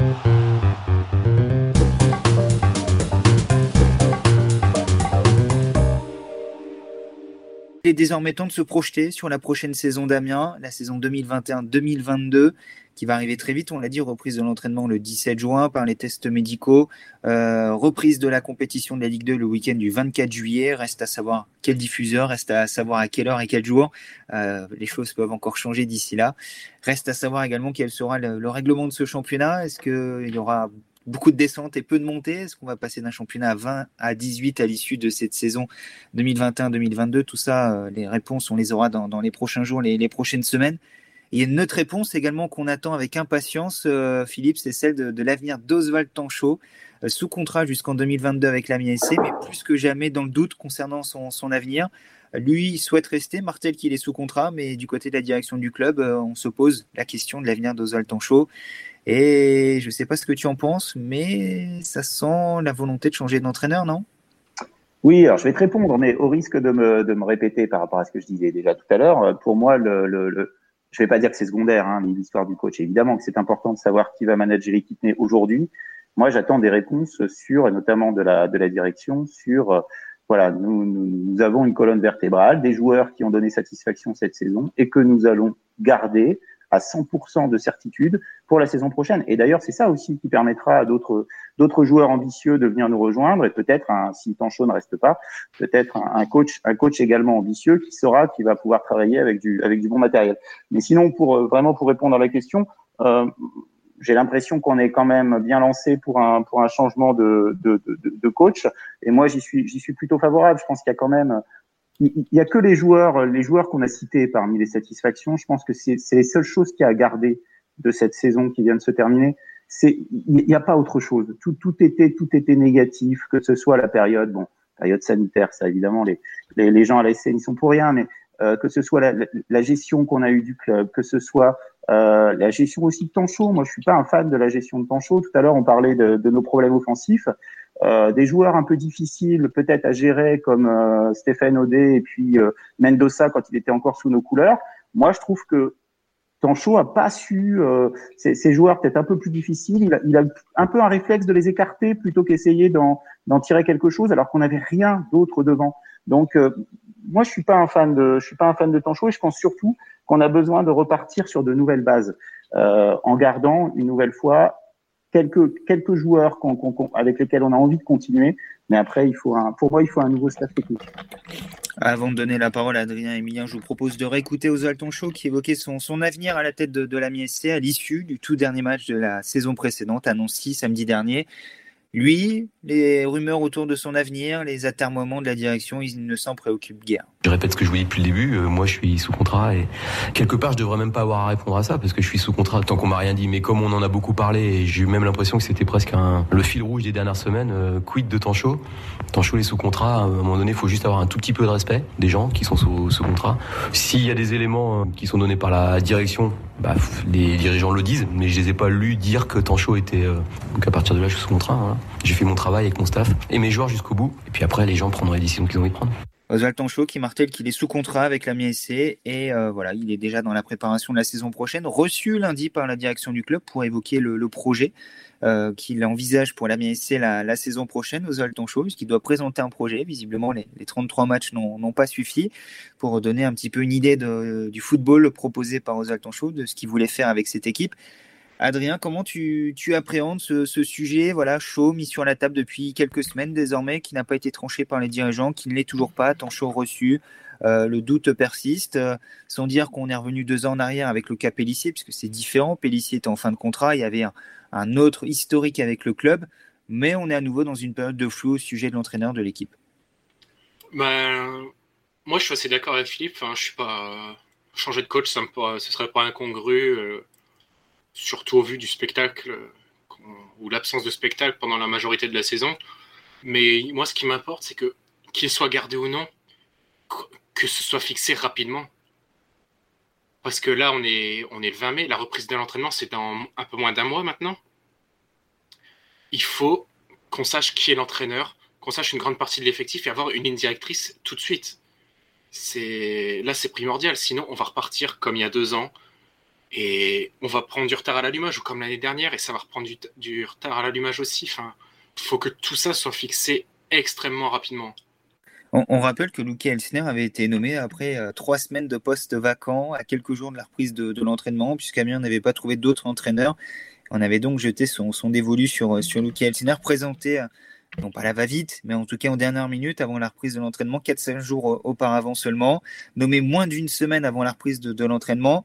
Il désormais temps de se projeter sur la prochaine saison d'Amiens, la saison 2021-2022, qui va arriver très vite. On l'a dit, reprise de l'entraînement le 17 juin par les tests médicaux, euh, reprise de la compétition de la Ligue 2 le week-end du 24 juillet. Reste à savoir quel diffuseur, reste à savoir à quelle heure et quel jour. Euh, les choses peuvent encore changer d'ici là. Reste à savoir également quel sera le, le règlement de ce championnat. Est-ce qu'il y aura beaucoup de descentes et peu de montées Est-ce qu'on va passer d'un championnat à 20 à 18 à l'issue de cette saison 2021-2022 Tout ça, euh, les réponses, on les aura dans, les prochains jours, les, prochaines semaines. il y a une autre réponse également qu'on attend avec impatience, euh, Philippe, c'est celle de, l'avenir d'Oswald Tanchot, euh, sous contrat jusqu'en 2022 avec la MISC, mais plus que jamais dans le doute concernant son, son avenir. Lui souhaite rester, Martel qu'il est sous contrat, mais du côté de la direction du club, on se pose la question de l'avenir d'Oswald Tanchot. Et je ne sais pas ce que tu en penses, mais ça sent la volonté de changer d'entraîneur, non? Oui, alors je vais te répondre, mais au risque de me, de me répéter par rapport à ce que je disais déjà tout à l'heure, euh, pour moi, je ne vais pas dire que c'est secondaire, hein, l'histoire du coach. Évidemment que c'est important de savoir qui va manager l'équipe, aujourd'hui, moi, j'attends des réponses sur, et notamment de la, de la direction, sur, euh, voilà, nous, nous, nous, avons une colonne vertébrale, des joueurs qui ont donné satisfaction cette saison et que nous allons garder à 100% de certitude pour la saison prochaine. Et d'ailleurs, c'est ça aussi qui permettra à d'autres joueurs ambitieux de venir nous rejoindre et peut-être, un, si Tancho ne reste pas, peut-être un, coach un coach également ambitieux qui saura qui va pouvoir travailler avec du avec du bon matériel. Mais sinon, pour euh, vraiment pour répondre à la question. Euh, j'ai l'impression qu'on est quand même bien lancé pour un pour un changement de de, de, de coach et moi j'y suis j'y suis plutôt favorable. Je pense qu'il y a quand même il y a que les joueurs, les joueurs qu'on a cités parmi les satisfactions. Je pense que c'est les seules choses qu'il y a à garder de cette saison qui vient de se terminer. C'est, il n'y a pas autre chose. Tout, tout était, tout était négatif, que ce soit la période, bon, période sanitaire, ça évidemment, les, les, les gens à la SN, ils sont pour rien, mais euh, que ce soit la, la gestion qu'on a eue du club, que ce soit euh, la gestion aussi de Tancho. Moi, je suis pas un fan de la gestion de Tancho. Tout à l'heure, on parlait de, nos problèmes offensifs. Euh, des joueurs un peu difficiles peut-être à gérer comme euh, Stéphane Audet et puis Mendoza quand il était encore sous nos couleurs. Moi, je trouve que Tancho a pas su ces, joueurs peut-être un peu plus difficiles. Il a, il a, un peu un réflexe de les écarter plutôt qu'essayer d'en, tirer quelque chose, alors qu'on n'avait rien d'autre devant. Donc, moi, je suis pas un fan de, je suis pas un fan de Tancho et je pense surtout qu'on a besoin de repartir sur de nouvelles bases euh, en gardant une nouvelle fois quelques quelques joueurs avec lesquels on a envie de continuer. Mais après, il faut un, pour moi, il faut un nouveau staff technique. Avant de donner la parole à Adrien Emilien, je vous propose de réécouter Oswald Show qui évoquait son, son avenir à la tête de, de la MSC à l'issue du tout dernier match de la saison précédente, annoncé samedi dernier. Lui, les rumeurs autour de son avenir, les atermoiements de la direction, il ne s'en préoccupe guère. Je répète ce que je vous dis depuis le début, euh, moi je suis sous contrat et quelque part je devrais même pas avoir à répondre à ça parce que je suis sous contrat tant qu'on m'a rien dit. Mais comme on en a beaucoup parlé et j'ai eu même l'impression que c'était presque un, le fil rouge des dernières semaines, euh, quid de Tancho? Tancho est sous contrat, à un moment donné il faut juste avoir un tout petit peu de respect des gens qui sont sous, sous contrat. S'il y a des éléments euh, qui sont donnés par la direction, bah, les dirigeants le disent, mais je les ai pas lus dire que Tancho était... donc à partir de là je suis sous contrat. J'ai fait mon travail avec mon staff et mes joueurs jusqu'au bout. Et puis après, les gens prendront les décisions qu'ils ont envie de prendre. Oswald Tanchot qui martèle qu'il est sous contrat avec la MSC et euh, voilà, il est déjà dans la préparation de la saison prochaine, reçu lundi par la direction du club pour évoquer le, projet euh, qu'il envisage pour la MSC la, la, saison prochaine. Oswald Tanchot, puisqu'il doit présenter un projet. Visiblement, les, les 33 matchs n'ont pas suffi pour donner un petit peu une idée du football proposé par Oswald Tanchot, de ce qu'il voulait faire avec cette équipe. Adrien, comment tu, appréhendes ce, sujet voilà, chaud, mis sur la table depuis quelques semaines désormais, qui n'a pas été tranché par les dirigeants, qui ne l'est toujours pas, tant chaud reçu euh, le doute persiste, euh, sans dire qu'on est revenu deux ans en arrière avec le cas Pellissier, puisque c'est différent. Pellissier était en fin de contrat, il y avait un, autre historique avec le club, mais on est à nouveau dans une période de flou au sujet de l'entraîneur de l'équipe. Ben, moi, je suis assez d'accord avec Philippe. Suis pas changer de coach, ça me, ce serait pas incongru. Euh, surtout au vu du spectacle ou l'absence de spectacle pendant la majorité de la saison. Mais moi, ce qui m'importe, c'est que qu'il soit gardé ou non, que ce soit fixé rapidement. Parce que là, on est, on est le 20 mai, la reprise de l'entraînement, c'est dans un peu moins d'un mois maintenant. Il faut qu'on sache qui est l'entraîneur, qu'on sache une grande partie de l'effectif et avoir une ligne directrice tout de suite. Là, c'est primordial. Sinon, on va repartir comme il y a deux ans, Et on va prendre du retard à l'allumage, ou comme l'année dernière, et ça va reprendre du, retard à l'allumage aussi. Enfin, faut que tout ça soit fixé extrêmement rapidement. On, rappelle que Luke Elsner avait été nommé après euh, trois semaines de poste vacant, à quelques jours de la reprise de, l'entraînement, puisqu'Amiens n'avait pas trouvé d'autres entraîneurs. On avait donc jeté son, dévolu sur, sur Luke Elsner, présenté, euh, non pas la va-vite, mais en tout cas en dernière minute avant la reprise de l'entraînement, 4-5 jours auparavant seulement, nommé moins d'une semaine avant la reprise de, l'entraînement.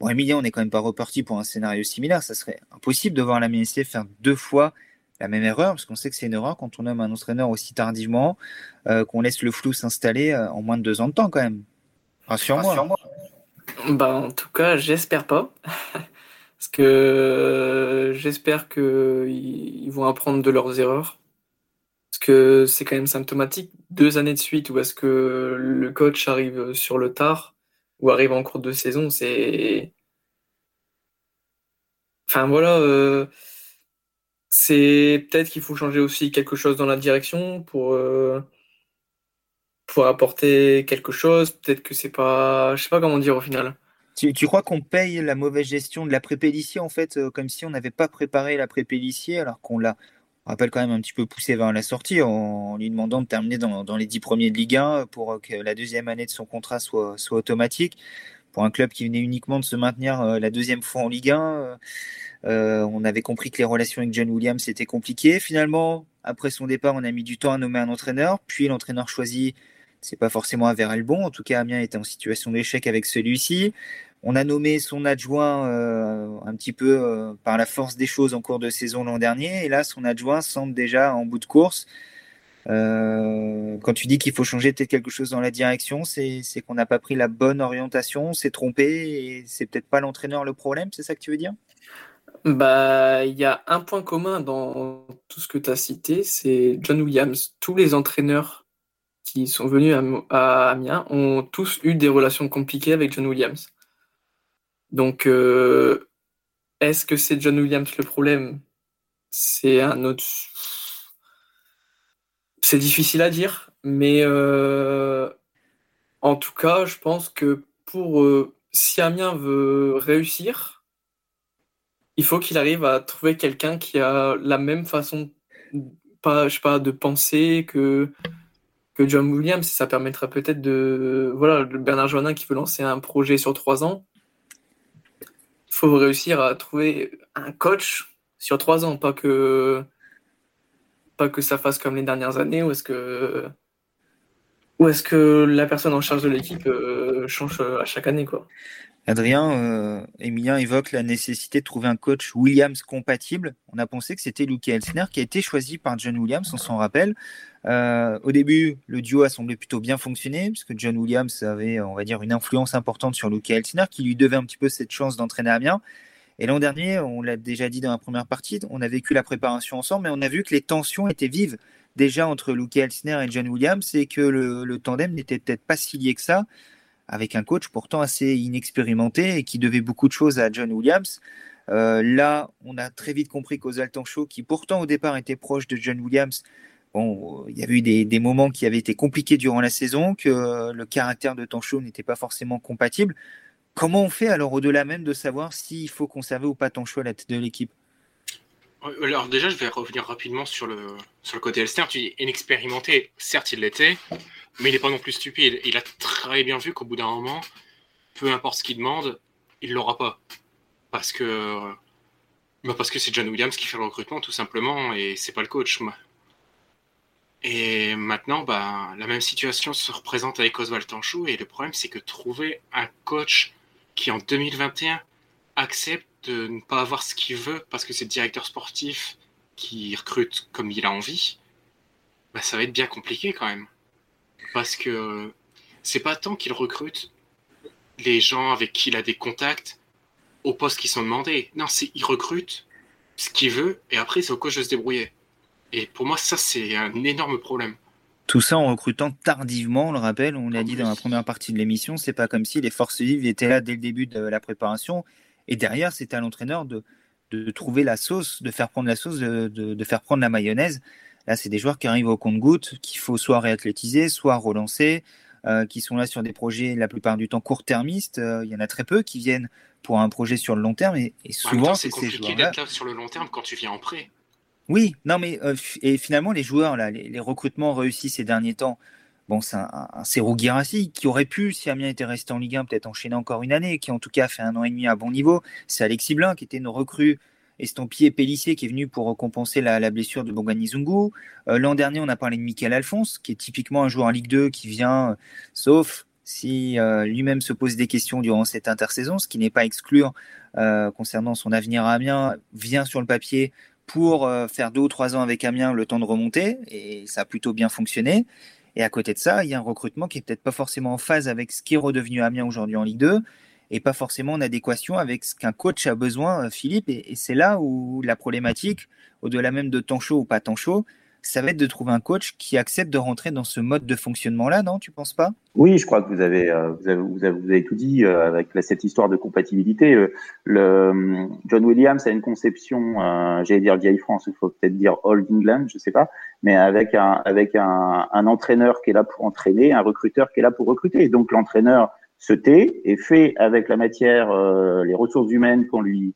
Bon, Emilien, on n'est quand même pas reparti pour un scénario similaire. Ça serait impossible de voir la MSC faire deux fois la même erreur, parce qu'on sait que c'est une erreur quand on nomme un entraîneur aussi tardivement, euh, qu'on laisse le flou s'installer euh, en moins de deux ans de temps quand même. Rassure-moi. bah, en tout cas, j'espère pas. parce que euh, j'espère qu'ils vont apprendre de leurs erreurs. Parce que c'est quand même symptomatique. Deux années de suite où est-ce que le coach arrive sur le tard ou arrive en cours de saison, c'est. Enfin voilà c'est peut-être qu'il faut changer aussi quelque chose dans la direction pour, euh, pour apporter quelque chose. Peut-être que c'est pas. Je sais pas comment dire au final. Tu, crois qu'on paye la mauvaise gestion de la prépélicie en fait, euh, comme si on n'avait pas préparé la prépélicie alors qu'on l'a, on rappelle quand même un petit peu poussé vers la sortie en, lui demandant de terminer dans, dans, les dix premiers de Ligue 1 pour que la deuxième année de son contrat soit, soit automatique. Pour un club qui venait uniquement de se maintenir euh, la deuxième fois en Ligue 1, euh, on avait compris que les relations avec John Williams étaient compliquées. Finalement, après son départ, on a mis du temps à nommer un entraîneur. Puis l'entraîneur choisi, c'est pas forcément le bon. En tout cas, Amiens était en situation d'échec avec celui-ci. On a nommé son adjoint euh, un petit peu euh, par la force des choses en cours de saison l'an dernier. Et là, son adjoint semble déjà en bout de course. Quand tu dis qu'il faut changer peut-être quelque chose dans la direction, c'est qu'on n'a pas pris la bonne orientation, c'est trompé et c'est peut-être pas l'entraîneur le problème, c'est ça que tu veux dire? Bah, il y a un point commun dans tout ce que tu as cité, c'est John Williams. Tous les entraîneurs qui sont venus à, Amiens ont tous eu des relations compliquées avec John Williams. Donc, euh, est-ce que c'est John Williams le problème? C'est un autre. C'est difficile à dire, mais euh, en tout cas, je pense que pour euh, si Amiens veut réussir, il faut qu'il arrive à trouver quelqu'un qui a la même façon, pas, je sais pas, de penser que, que John Williams. Ça permettrait peut-être de. Voilà, Bernard Joannin qui veut lancer un projet sur trois ans. Il faut réussir à trouver un coach sur trois ans, pas que, pas que ça fasse comme les dernières années, où est-ce que. Ou est-ce que la personne en charge de l'équipe euh, change à chaque année quoi? Adrien, euh, Emilien évoque la nécessité de trouver un coach Williams compatible. On a pensé que c'était Luke Elsner qui a été choisi par John Williams, on s'en rappelle. Euh, au début, le duo a semblé plutôt bien fonctionner, puisque John Williams avait, on va dire, une influence importante sur Luke Elsner, qui lui devait un petit peu cette chance d'entraîner Amiens. Et l'an dernier, on l'a déjà dit dans la première partie, on a vécu la préparation ensemble, mais on a vu que les tensions étaient vives déjà entre Luke Elsner et John Williams, et que le, tandem n'était peut-être pas si lié que ça avec un coach pourtant assez inexpérimenté et qui devait beaucoup de choses à John Williams. Euh, là, on a très vite compris qu'Ozal Tancho, qui pourtant au départ était proche de John Williams, bon, il y avait eu des, moments qui avaient été compliqués durant la saison, que le caractère de Tancho n'était pas forcément compatible. Comment on fait alors au-delà même de savoir s'il faut conserver ou pas Tancho à la tête de l'équipe? Alors déjà, je vais revenir rapidement sur le, sur côté Elster. Tu dis inexpérimenté, certes il l'était, mais il n'est pas non plus stupide. Il a très bien vu qu'au bout d'un moment, peu importe ce qu'il demande, il l'aura pas. Parce que bah parce que c'est John Williams qui fait le recrutement tout simplement et c'est pas le coach. Et maintenant, bah, la même situation se représente avec Oswald Tanchou et le problème c'est que trouver un coach qui en 2021 accepte de ne pas avoir ce qu'il veut parce que c'est le directeur sportif qui recrute comme il a envie, bah, ça va être bien compliqué quand même. Parce que c'est pas tant qu'il recrute les gens avec qui il a des contacts aux postes qui sont demandés. Non, c'est il recrute ce qu'il veut et après c'est au coach de se débrouiller. Et pour moi, ça c'est un énorme problème. Tout ça en recrutant tardivement, on le rappelle, on l'a dit dans la première partie de l'émission, c'est pas comme si les forces vives étaient là dès le début de la préparation. Et derrière, c'était à l'entraîneur de, de, trouver la sauce, de faire prendre la sauce, de, de, faire prendre la mayonnaise. Là, c'est des joueurs qui arrivent au compte-goutte, qu'il faut soit réathlétiser, soit relancer. qui sont là sur des projets la plupart du temps court-termistes. il y en a très peu qui viennent pour un projet sur le long terme. Et, souvent, c'est compliqué d'être là sur le long terme quand tu viens en prêt. Oui, non, mais et finalement, les joueurs, là, les, recrutements réussis ces derniers temps, bon, c'est un, un qui aurait pu, si Amiens était resté en Ligue 1, peut-être enchaîner encore une année, qui en tout cas fait un an et demi à bon niveau. C'est Alexis Blin qui était une recrue estampillé Pellissier qui est venu pour recompenser la, blessure de Bongani Zungu. Euh, l'an dernier, on a parlé de Michael Alphonse, qui est typiquement un joueur en Ligue 2 qui vient, sauf si euh, lui-même se pose des questions durant cette intersaison, ce qui n'est pas exclure euh, concernant son avenir à Amiens, vient sur le papier pour faire deux ou trois ans avec Amiens, le temps de remonter, et ça a plutôt bien fonctionné. Et à côté de ça, il y a un recrutement qui est peut-être pas forcément en phase avec ce qui est redevenu Amiens aujourd'hui en Ligue 2 et pas forcément en adéquation avec ce qu'un coach a besoin, euh, Philippe. Et, c'est là où la problématique, au-delà même de temps chaud ou pas temps chaud, ça va être de trouver un coach qui accepte de rentrer dans ce mode de fonctionnement-là, non Tu penses pas? Oui, je crois que vous avez, euh, vous avez, tout dit euh, avec cette histoire de compatibilité. le, John Williams a une conception, j'allais dire vieille France, il faut peut-être dire Old England, je sais pas, mais avec un entraîneur qui est là pour entraîner, un recruteur qui est là pour recruter. donc l'entraîneur se tait et fait avec la matière euh, les ressources humaines qu'on lui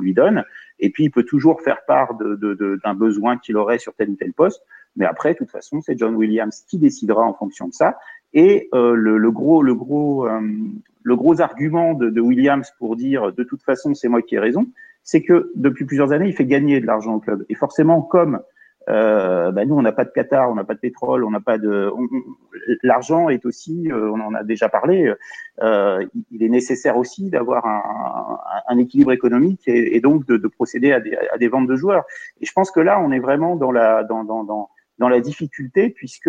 lui donne. Et puis il peut toujours faire part de, de, de, d'un besoin qu'il aurait sur tel ou tel poste. Mais après de toute façon c'est John Williams qui décidera en fonction de ça. Et euh, le, le, gros le gros euh, le gros argument de, de Williams pour dire de toute façon c'est moi qui ai raison c'est que depuis plusieurs années il fait gagner de l'argent au club. Et forcément comme euh, bah nous, on n'a pas de Qatar, on n'a pas de pétrole, on n'a pas de. L'argent est aussi, euh, on en a déjà parlé. Euh, il est nécessaire aussi d'avoir un, équilibre économique et, donc de, de procéder à des, ventes de joueurs. Et je pense que là, on est vraiment dans la dans dans, dans la difficulté puisque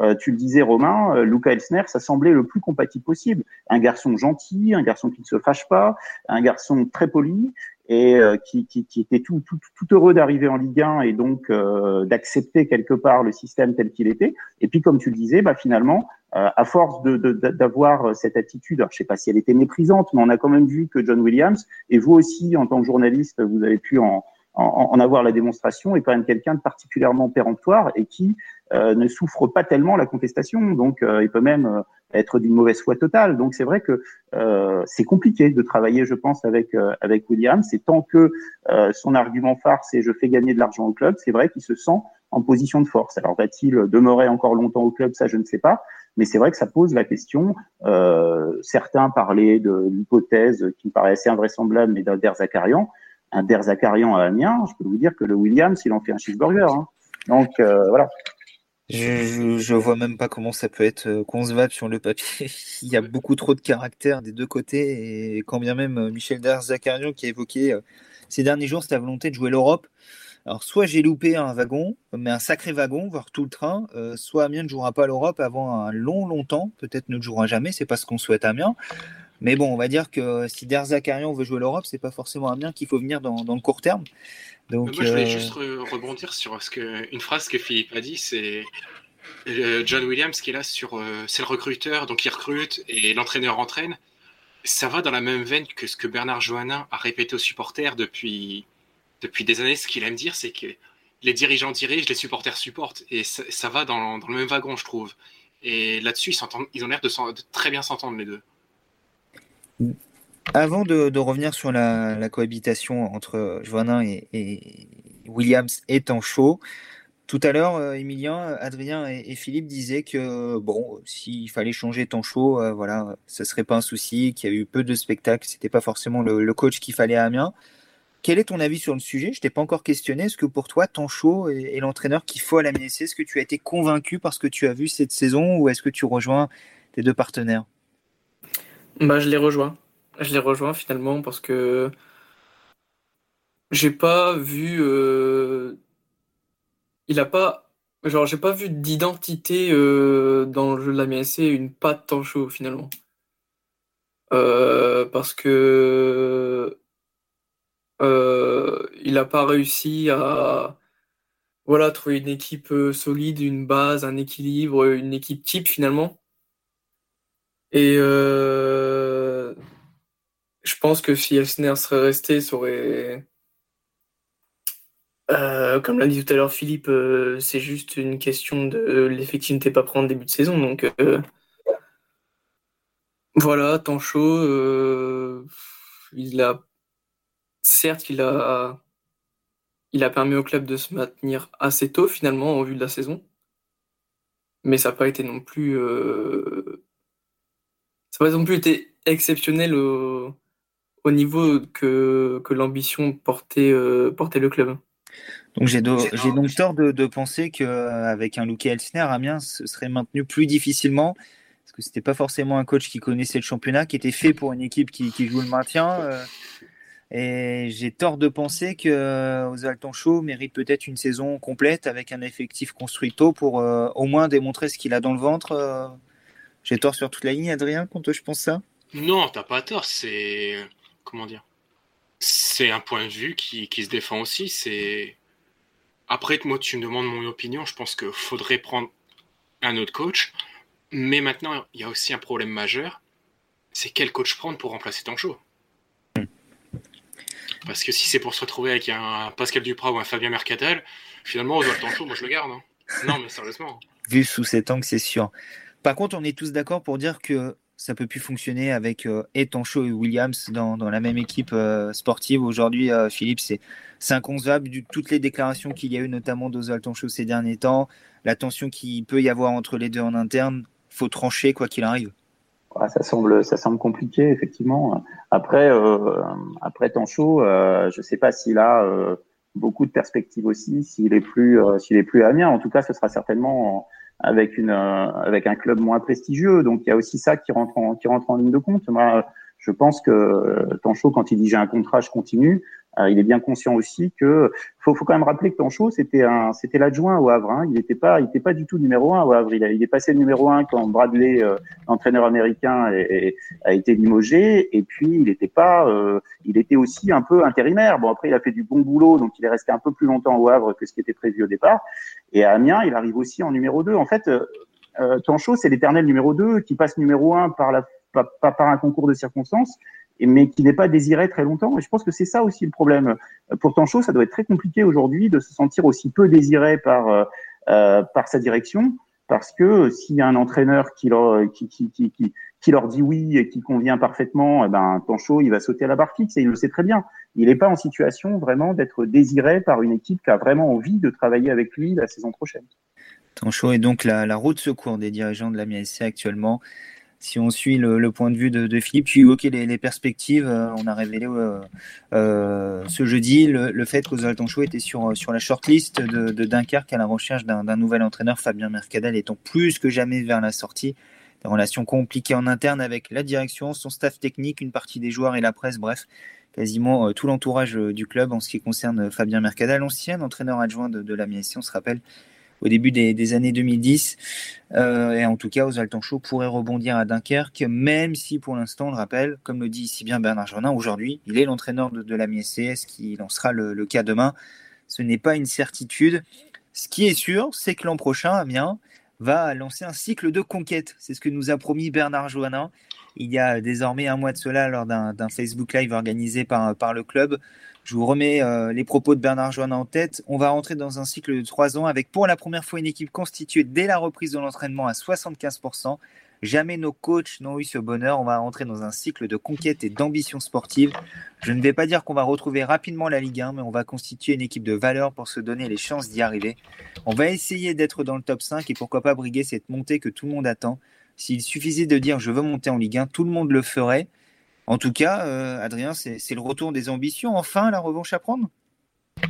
euh, tu le disais Romain, euh, Luca Elsner, ça semblait le plus compatible possible. Un garçon gentil, un garçon qui ne se fâche pas, un garçon très poli, et euh, qui, qui, qui, était tout, tout, tout heureux d'arriver en Ligue 1 et donc euh, d'accepter quelque part le système tel qu'il était. Et puis, comme tu le disais, bah, finalement, euh, à force d'avoir de, cette attitude, alors, je sais pas si elle était méprisante, mais on a quand même vu que John Williams, et vous aussi, en tant que journaliste, vous avez pu en, en, en avoir la démonstration, est quand même quelqu'un de particulièrement péremptoire et qui euh, ne souffre pas tellement la contestation. Donc, euh, il peut même euh, être d'une mauvaise foi totale. Donc, c'est vrai que c'est compliqué de travailler, je pense, avec avec William. C'est tant que son argument phare, c'est je fais gagner de l'argent au club. C'est vrai qu'il se sent en position de force. Alors, va-t-il demeurer encore longtemps au club? Ça, je ne sais pas. Mais c'est vrai que ça pose la question. certains parlaient de l'hypothèse qui me paraît assez invraisemblable, mais d'un Der Zakarian. Un Der Zakarian à Amiens, je peux vous dire que le Williams, il en fait un cheeseburger. Hein. Donc, voilà. Je, je, vois même pas comment ça peut être euh, concevable sur le papier. Il y a beaucoup trop de caractère des deux côtés. Et quand bien même euh, Michel Darzacarion qui a évoqué euh, ces derniers jours sa volonté de jouer l'Europe. Alors, soit j'ai loupé un wagon, mais un sacré wagon, voire tout le train, soit Amiens ne jouera pas l'Europe avant un long, long temps. Peut-être ne jouera jamais, c'est pas ce qu'on souhaite à Amiens. Mais bon, on va dire que si Derzakarian veut jouer l'Europe, c'est pas forcément Amiens qu'il faut venir dans, dans le court terme. Moi, je voulais euh, juste rebondir sur ce que, une phrase que Philippe a dit, c'est euh, John Williams qui est là sur, euh, c'est le recruteur, donc il recrute et l'entraîneur entraîne. Ça va dans la même veine que ce que Bernard Johannin a répété aux supporters depuis, depuis des années. Ce qu'il aime dire, c'est que les dirigeants dirigent, les supporters supportent. Et ça, va dans, dans, le même wagon, je trouve. Et là-dessus, ils, ils ont l'air de, de, très bien s'entendre, les deux. Avant de, revenir sur la, cohabitation entre Joannin et, Williams étant chaud, tout à l'heure, euh, Emilien, Adrien et, Philippe disaient que bon, s'il fallait changer Tancho, euh, voilà, ce serait pas un souci, qu'il y a eu peu de spectacles, c'était pas forcément le, coach qu'il fallait à Amiens. Quel est ton avis sur le sujet? Je t'ai pas encore questionné. Est-ce que pour toi, Tancho est, l'entraîneur qu'il faut à la Est-ce que tu as été convaincu par ce que tu as vu cette saison ou est-ce que tu rejoins tes deux partenaires? Bah, je les rejoins je les rejoins finalement parce que j'ai pas vu. Euh, il a pas. Genre, j'ai pas vu d'identité euh, dans le jeu de la MSC, une patte Tancho finalement. Euh, parce que il a pas réussi à voilà, trouver une équipe solide, une base, un équilibre, une équipe type finalement. Et je pense que si Elsner serait resté, ça aurait. Euh, comme l'a dit tout à l'heure Philippe, euh, c'est juste une question de l'effectif n'était pas en début de saison. Donc, euh, Voilà, Tancho, euh, il a certes, il a il a permis au club de se maintenir assez tôt finalement en vue de la saison, mais ça n'a pas été non plus euh, pas non plus été exceptionnel au, niveau que, que l'ambition portait, euh, portait le club. Donc j'ai donc tort de, de penser qu'avec un Luke Elsner, Amiens ce serait maintenu plus difficilement parce que c'était pas forcément un coach qui connaissait le championnat, qui était fait pour une équipe qui, qui joue le maintien. Euh, et j'ai tort de penser que euh, Chaud mérite peut-être une saison complète avec un effectif construit tôt pour euh, au moins démontrer ce qu'il a dans le ventre. J'ai tort sur toute la ligne, Adrien, quand je pense ça? Non, t'as pas tort. C'est comment dire? C'est un point de vue qui, qui se défend aussi. C'est après, moi, tu me demandes mon opinion. Je pense qu'il faudrait prendre un autre coach. Mais maintenant, il y a aussi un problème majeur. C'est quel coach prendre pour remplacer Tancho? Parce que si c'est pour se retrouver avec un Pascal Duprat ou un Fabien Mercadal, finalement, Oswald Tancho, moi je le garde. Hein. Non, mais sérieusement. Vu sous cet angle, c'est sûr. Par contre, on est tous d'accord pour dire que ça peut plus fonctionner avec euh, et Tancho et Williams dans, la même équipe euh, sportive. Aujourd'hui, euh, Philippe, c'est inconcevable. Toutes les déclarations qu'il y a eu, notamment d'Oswald Tancho ces derniers temps, la tension qu'il peut y avoir entre les deux en interne, faut trancher quoi qu'il arrive. ça semble, ça semble compliqué effectivement. Après, euh, après je ne sais pas s'il a beaucoup de perspectives aussi, s'il est plus, s'il est plus à Amiens. En tout cas, ce sera certainement avec une, avec un club moins prestigieux. Donc il y a aussi ça qui rentre en, qui rentre en ligne de compte. Moi, je pense que Tancho, quand il dit j'ai un contrat, je continue, euh, il est bien conscient aussi que faut, faut quand même rappeler que Tancho c'était un c'était l'adjoint au Havre. Hein. Il n'était pas il était pas du tout numéro un au Havre. Il, il est passé numéro un quand Bradley, euh, l'entraîneur américain, a été limogé. Et puis il n'était pas euh, il était aussi un peu intérimaire. Bon après il a fait du bon boulot donc il est resté un peu plus longtemps au Havre que ce qui était prévu au départ. Et à Amiens il arrive aussi en numéro 2. En fait euh, Tancho c'est l'éternel numéro 2 qui passe numéro 1 par la pas, par un concours de circonstances, mais qui n'est pas désiré très longtemps. Et je pense que c'est ça aussi le problème. Pour Tancho, ça doit être très compliqué aujourd'hui de se sentir aussi peu désiré par, euh, euh par sa direction, parce que s'il y a un entraîneur qui leur, qui, qui, qui, qui, leur dit oui et qui convient parfaitement, eh ben, Tancho, il va sauter à la barre fixe et il le sait très bien. Il n'est pas en situation vraiment d'être désiré par une équipe qui a vraiment envie de travailler avec lui la saison prochaine. Tancho est donc la, la roue de secours des dirigeants de la MSC actuellement si on suit le, point de vue de, Philippe, tu évoquais les, perspectives. Euh, on a révélé euh, euh, ce jeudi le, fait qu'Oswald Tanchot était sur, la shortlist de, de Dunkerque à la recherche d'un nouvel entraîneur, Fabien Mercadal étant plus que jamais vers la sortie. Des relations compliquées en interne avec la direction, son staff technique, une partie des joueurs et la presse, bref, quasiment tout l'entourage du club en ce qui concerne Fabien Mercadal, ancien entraîneur adjoint de, de la on se rappelle, au début des, années 2010. Euh, et en tout cas, Oswald Tanchot pourrait rebondir à Dunkerque, même si pour l'instant, on le rappelle, comme le dit si bien Bernard Jornin, aujourd'hui, il est l'entraîneur de, la MSCS qui lancera le, cas demain. Ce n'est pas une certitude. Ce qui est sûr, c'est que l'an prochain, Amiens va lancer un cycle de conquête. C'est ce que nous a promis Bernard Joannin il y a désormais un mois de cela lors d'un Facebook Live organisé par, par le club. Je vous remets euh, les propos de Bernard Joannin en tête. On va rentrer dans un cycle de trois ans avec pour la première fois une équipe constituée dès la reprise de l'entraînement à 75%. Jamais nos coachs n'ont eu ce bonheur. On va rentrer dans un cycle de conquête et d'ambition sportive. Je ne vais pas dire qu'on va retrouver rapidement la Ligue 1, mais on va constituer une équipe de valeur pour se donner les chances d'y arriver. On va essayer d'être dans le top 5 et pourquoi pas briguer cette montée que tout le monde attend. S'il suffisait de dire je veux monter en Ligue 1, tout le monde le ferait. En tout cas, euh, Adrien, c'est le retour des ambitions. Enfin, la revanche à prendre?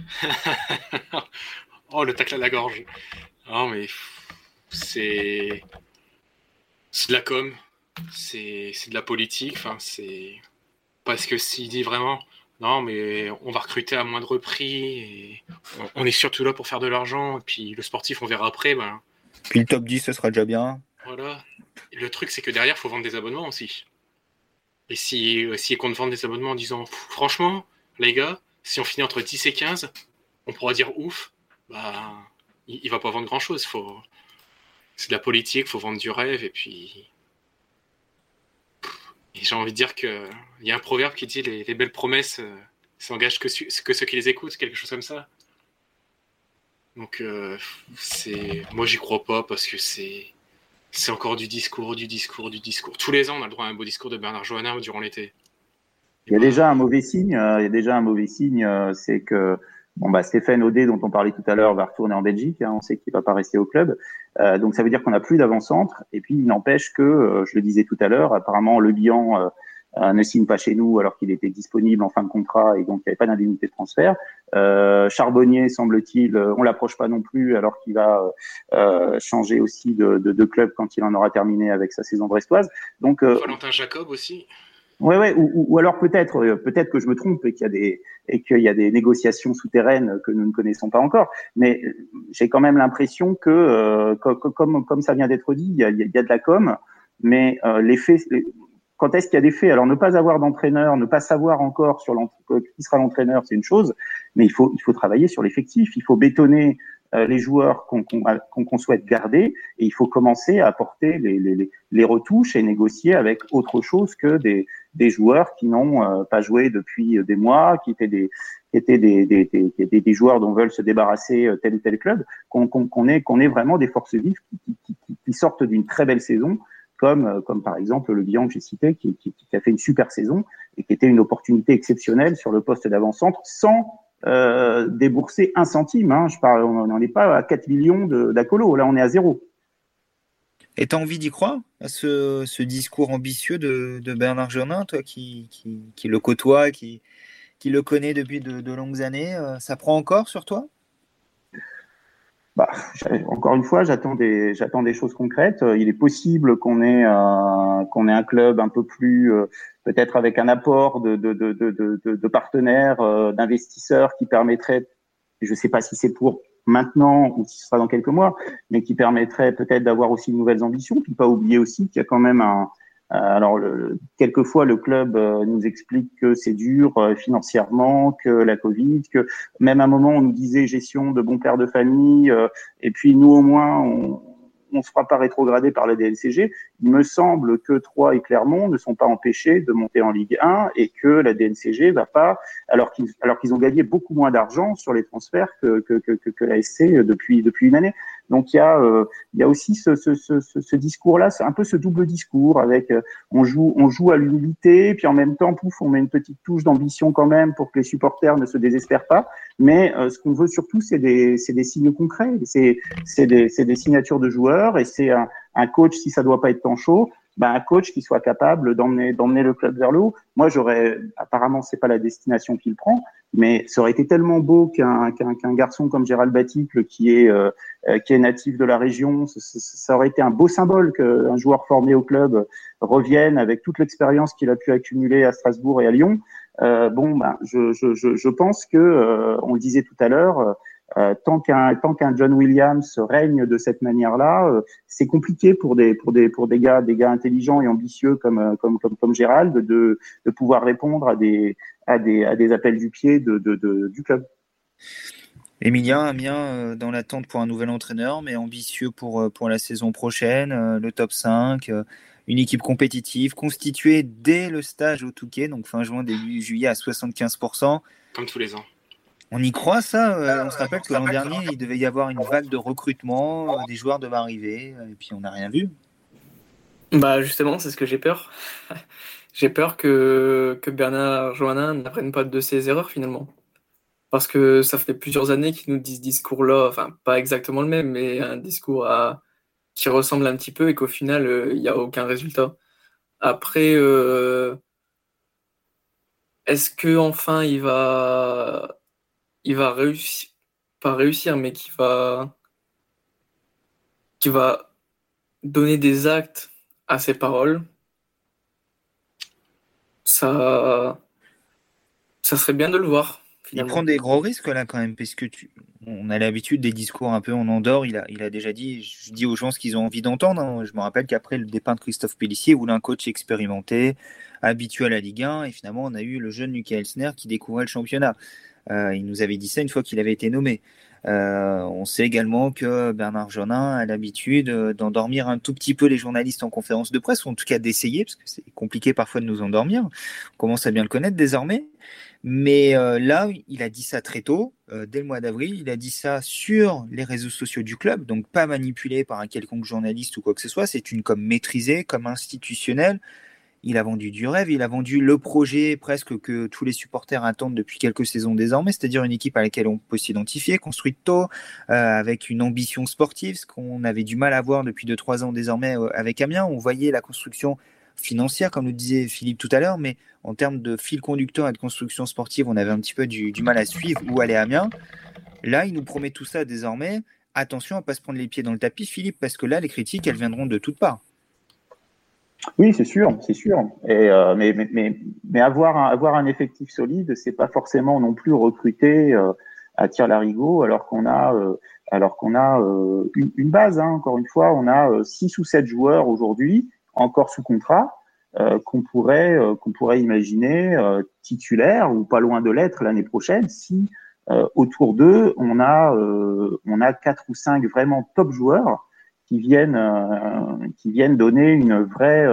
Oh, le tacle à la gorge. Non, mais c'est. C'est de la com, c'est de la politique. Enfin, c'est. Parce que s'il dit vraiment. Non, mais on va recruter à moindre prix. Et on est surtout là pour faire de l'argent. Et puis le sportif, on verra après. Ben... Puis le top 10, ce sera déjà bien. Voilà. Le truc, c'est que derrière, il faut vendre des abonnements aussi. Et si, si compte vendre des abonnements en disant, franchement, les gars, si on finit entre 10 et 15, on pourra dire ouf, bah, il, va pas vendre grand chose. Faut... C'est de la politique, faut vendre du rêve, et puis. j'ai envie de dire qu'il y a un proverbe qui dit les, belles promesses euh, s'engagent que, que ceux qui les écoutent, quelque chose comme ça. Donc, euh, c'est moi, j'y crois pas parce que c'est C'est encore du discours, du discours, du discours. Tous les ans, on a le droit à un beau discours de Bernard Johanna durant l'été. Il y a déjà un mauvais signe. Euh, il y a déjà un mauvais signe, euh, c'est que bon bah Stéphane Audet, dont on parlait tout à l'heure, va retourner en Belgique. Hein, on sait qu'il va pas rester au club, euh, donc ça veut dire qu'on n'a plus d'avant-centre. Et puis il n'empêche que, je le disais tout à l'heure, apparemment le bilan ne signe pas chez nous alors qu'il était disponible en fin de contrat et donc il n'y avait pas d'indemnité de transfert. Euh, Charbonnier, semble-t-il, on l'approche pas non plus alors qu'il va euh, changer aussi de, de, de, club quand il en aura terminé avec sa saison brestoise. Donc Valentin Jacob aussi. Ouais, ouais, ou, ou alors peut-être, euh, peut-être que je me trompe et qu'il y a des et qu'il y a des négociations souterraines que nous ne connaissons pas encore. Mais euh, j'ai quand même l'impression que, euh, comme comme ça vient d'être dit, il y a, y a de la com, mais euh, les faits, quand est-ce qu'il y a des faits? Alors ne pas avoir d'entraîneur, ne pas savoir encore sur qui sera l'entraîneur, c'est une chose, mais il faut il faut travailler sur l'effectif, il faut bétonner euh, les joueurs qu'on souhaite garder et il faut commencer à apporter les, les, les, retouches et négocier avec autre chose que des, des joueurs qui n'ont euh, pas joué depuis des mois, qui étaient des qui étaient des, des, des, des, joueurs dont veulent se débarrasser euh, tel ou tel club, qu'on qu'on ait, qu'on ait vraiment des forces vives qui, qui, qui sortent d'une très belle saison comme, comme par exemple le bilan que j'ai cité, qui, qui, a fait une super saison et qui était une opportunité exceptionnelle sur le poste d'avant-centre, sans euh, débourser un centime. Hein. Je parle, on n'en est pas à 4 millions d'accolos. Là, on est à zéro. Et tu as envie d'y croire à ce, ce, discours ambitieux de, de Bernard Jonin, toi qui, qui, qui, le côtoie, qui, qui le connaît depuis de, de longues années euh, Ça prend encore sur toi? Bah, encore une fois, j'attends des, j'attends des choses concrètes. Il est possible qu'on ait, euh, qu'on ait un club un peu plus, euh, peut-être avec un apport de, de, de, de, de partenaires, euh, d'investisseurs qui permettrait, je ne sais pas si c'est pour maintenant ou si ce sera dans quelques mois, mais qui permettrait peut-être d'avoir aussi de nouvelles ambitions. Puis pas oublier aussi qu'il y a quand même un, euh, alors, le, quelquefois, le club euh, nous explique que c'est dur euh, financièrement, que la Covid, que même à un moment, on nous disait gestion de bon père de famille, et puis nous, au moins, on, ne se fera pas rétrograder par la DNCG. Il me semble que Troyes et Clermont ne sont pas empêchés de monter en Ligue 1 et que la DNCG va pas, alors qu'ils alors qu'ils ont gagné beaucoup moins d'argent sur les transferts que, que la SC depuis depuis une année. Donc il y a euh, il y a aussi ce, ce, ce, ce discours-là, un peu ce double discours avec euh, on joue on joue à l'humilité, puis en même temps pouf on met une petite touche d'ambition quand même pour que les supporters ne se désespèrent pas. Mais euh, ce qu'on veut surtout c'est des c'est des signes concrets, c'est c'est des c'est des signatures de joueurs et c'est un, un coach si ça doit pas être tant chaud bah, un coach qui soit capable d'emmener d'emmener le club vers le haut. Moi, j'aurais apparemment c'est pas la destination qu'il prend, mais ça aurait été tellement beau qu'un qu'un garçon comme Gérald Baticle, qui est euh, qui est natif de la région, ça, ça aurait été un beau symbole qu'un joueur formé au club revienne avec toute l'expérience qu'il a pu accumuler à Strasbourg et à Lyon. Euh, bon, ben, je, je, je, pense que euh, on le disait tout à l'heure euh, tant qu'un tant qu'un John Williams règne de cette manière-là, euh, c'est compliqué pour des pour des pour des gars des gars intelligents et ambitieux comme euh, comme comme comme Gérald de de pouvoir répondre à des à des à des appels du pied de, de, de du club. Emilien, Amiens dans l'attente pour un nouvel entraîneur, mais ambitieux pour pour la saison prochaine, le top 5 une équipe compétitive constituée dès le stage au Touquet, donc fin juin, début juillet à 75%. Comme tous les ans. On y croit ça euh, On se rappelle que l'an dernier, il devait y avoir une vague de recrutement, euh, des joueurs devaient arriver, et puis on n'a rien vu. Bah justement, c'est ce que j'ai peur. j'ai peur que, que Bernard Johannin n'apprenne pas de ses erreurs finalement. Parce que ça fait plusieurs années qu'il nous dit ce discours-là, enfin pas exactement le même, mais un discours qui ressemble un petit peu et qu'au final, euh, il n'y a aucun résultat. Après, est-ce que enfin il va il va réussir, pas réussir, mais qui va, qui va donner des actes à ses paroles, ça, ça serait bien de le voir. Il prend des gros risques là quand même, parce que tu... on a l'habitude des discours un peu en Andorre. Il a, il a déjà dit, je dis aux gens ce qu'ils ont envie d'entendre. Hein. Je me rappelle qu'après le départ de Christophe Pellissier, voulait un coach expérimenté, habitué à la Ligue 1, et finalement on a eu le jeune Lucas Elsner qui découvrait le championnat. Euh, il nous avait dit ça une fois qu'il avait été nommé. Euh, on sait également que Bernard Jonin a l'habitude d'endormir un tout petit peu les journalistes en conférence de presse, ou en tout cas d'essayer, parce que c'est compliqué parfois de nous endormir. On commence à bien le connaître désormais. Mais euh, là, il a dit ça très tôt, euh, dès le mois d'avril. Il a dit ça sur les réseaux sociaux du club, donc pas manipulé par un quelconque journaliste ou quoi que ce soit. C'est une com maîtrisée, comme institutionnelle. Il a vendu du rêve, il a vendu le projet presque que tous les supporters attendent depuis quelques saisons désormais, c'est-à-dire une équipe à laquelle on peut s'identifier, construite tôt, euh, avec une ambition sportive, ce qu'on avait du mal à voir depuis 2-3 ans désormais avec Amiens. On voyait la construction financière, comme nous disait Philippe tout à l'heure, mais en termes de fil conducteur et de construction sportive, on avait un petit peu du, mal à suivre où aller Amiens. Là, il nous promet tout ça désormais. Attention à ne pas se prendre les pieds dans le tapis, Philippe, parce que là, les critiques, elles viendront de toutes parts. Oui, c'est sûr, c'est sûr. Et euh, mais, mais, mais, avoir, un, avoir un effectif solide, c'est pas forcément non plus recruter euh, à tir larigot, alors qu'on a, euh, alors qu'on a une, base. Hein, encore une fois, on a six ou sept joueurs aujourd'hui encore sous contrat euh, qu'on pourrait euh, qu'on pourrait imaginer euh, titulaire ou pas loin de l'être l'année prochaine si autour d'eux on a on a quatre ou cinq vraiment top joueurs qui viennent qui viennent donner une vraie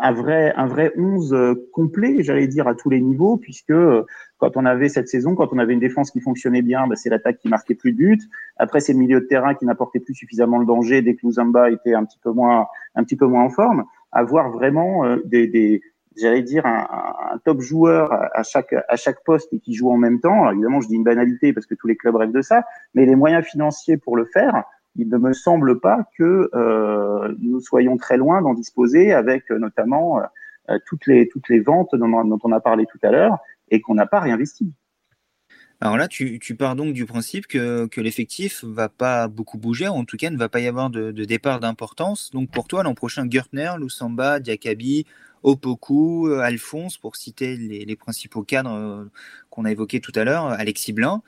un vrai, un vrai 11 euh, complet, j'allais dire, à tous les niveaux, puisque euh, quand on avait cette saison, quand on avait une défense qui fonctionnait bien, bah, c'est l'attaque qui marquait plus de buts. Après, c'est le milieu de terrain qui n'apportait plus suffisamment le danger dès que Luzamba était un petit peu moins, un petit peu moins en forme. Avoir vraiment euh, des j'allais dire, un, top joueur à chaque, à chaque poste et qui joue en même temps. Alors, évidemment, je dis une banalité parce que tous les clubs rêvent de ça, mais les moyens financiers pour le faire, il ne me semble pas que euh, nous soyons très loin d'en disposer avec euh, notamment euh, toutes, les, toutes les ventes dont, on a parlé tout à l'heure et qu'on n'a pas réinvesti. Alors là, tu, pars donc du principe que, que l'effectif va pas beaucoup bouger, en tout cas ne va pas y avoir de, départ d'importance. Donc pour toi, l'an prochain, Gertner, Lusamba, Diakabi, Opoku, Alphonse, pour citer les, principaux cadres qu'on a évoqués tout à l'heure, Alexis Blin,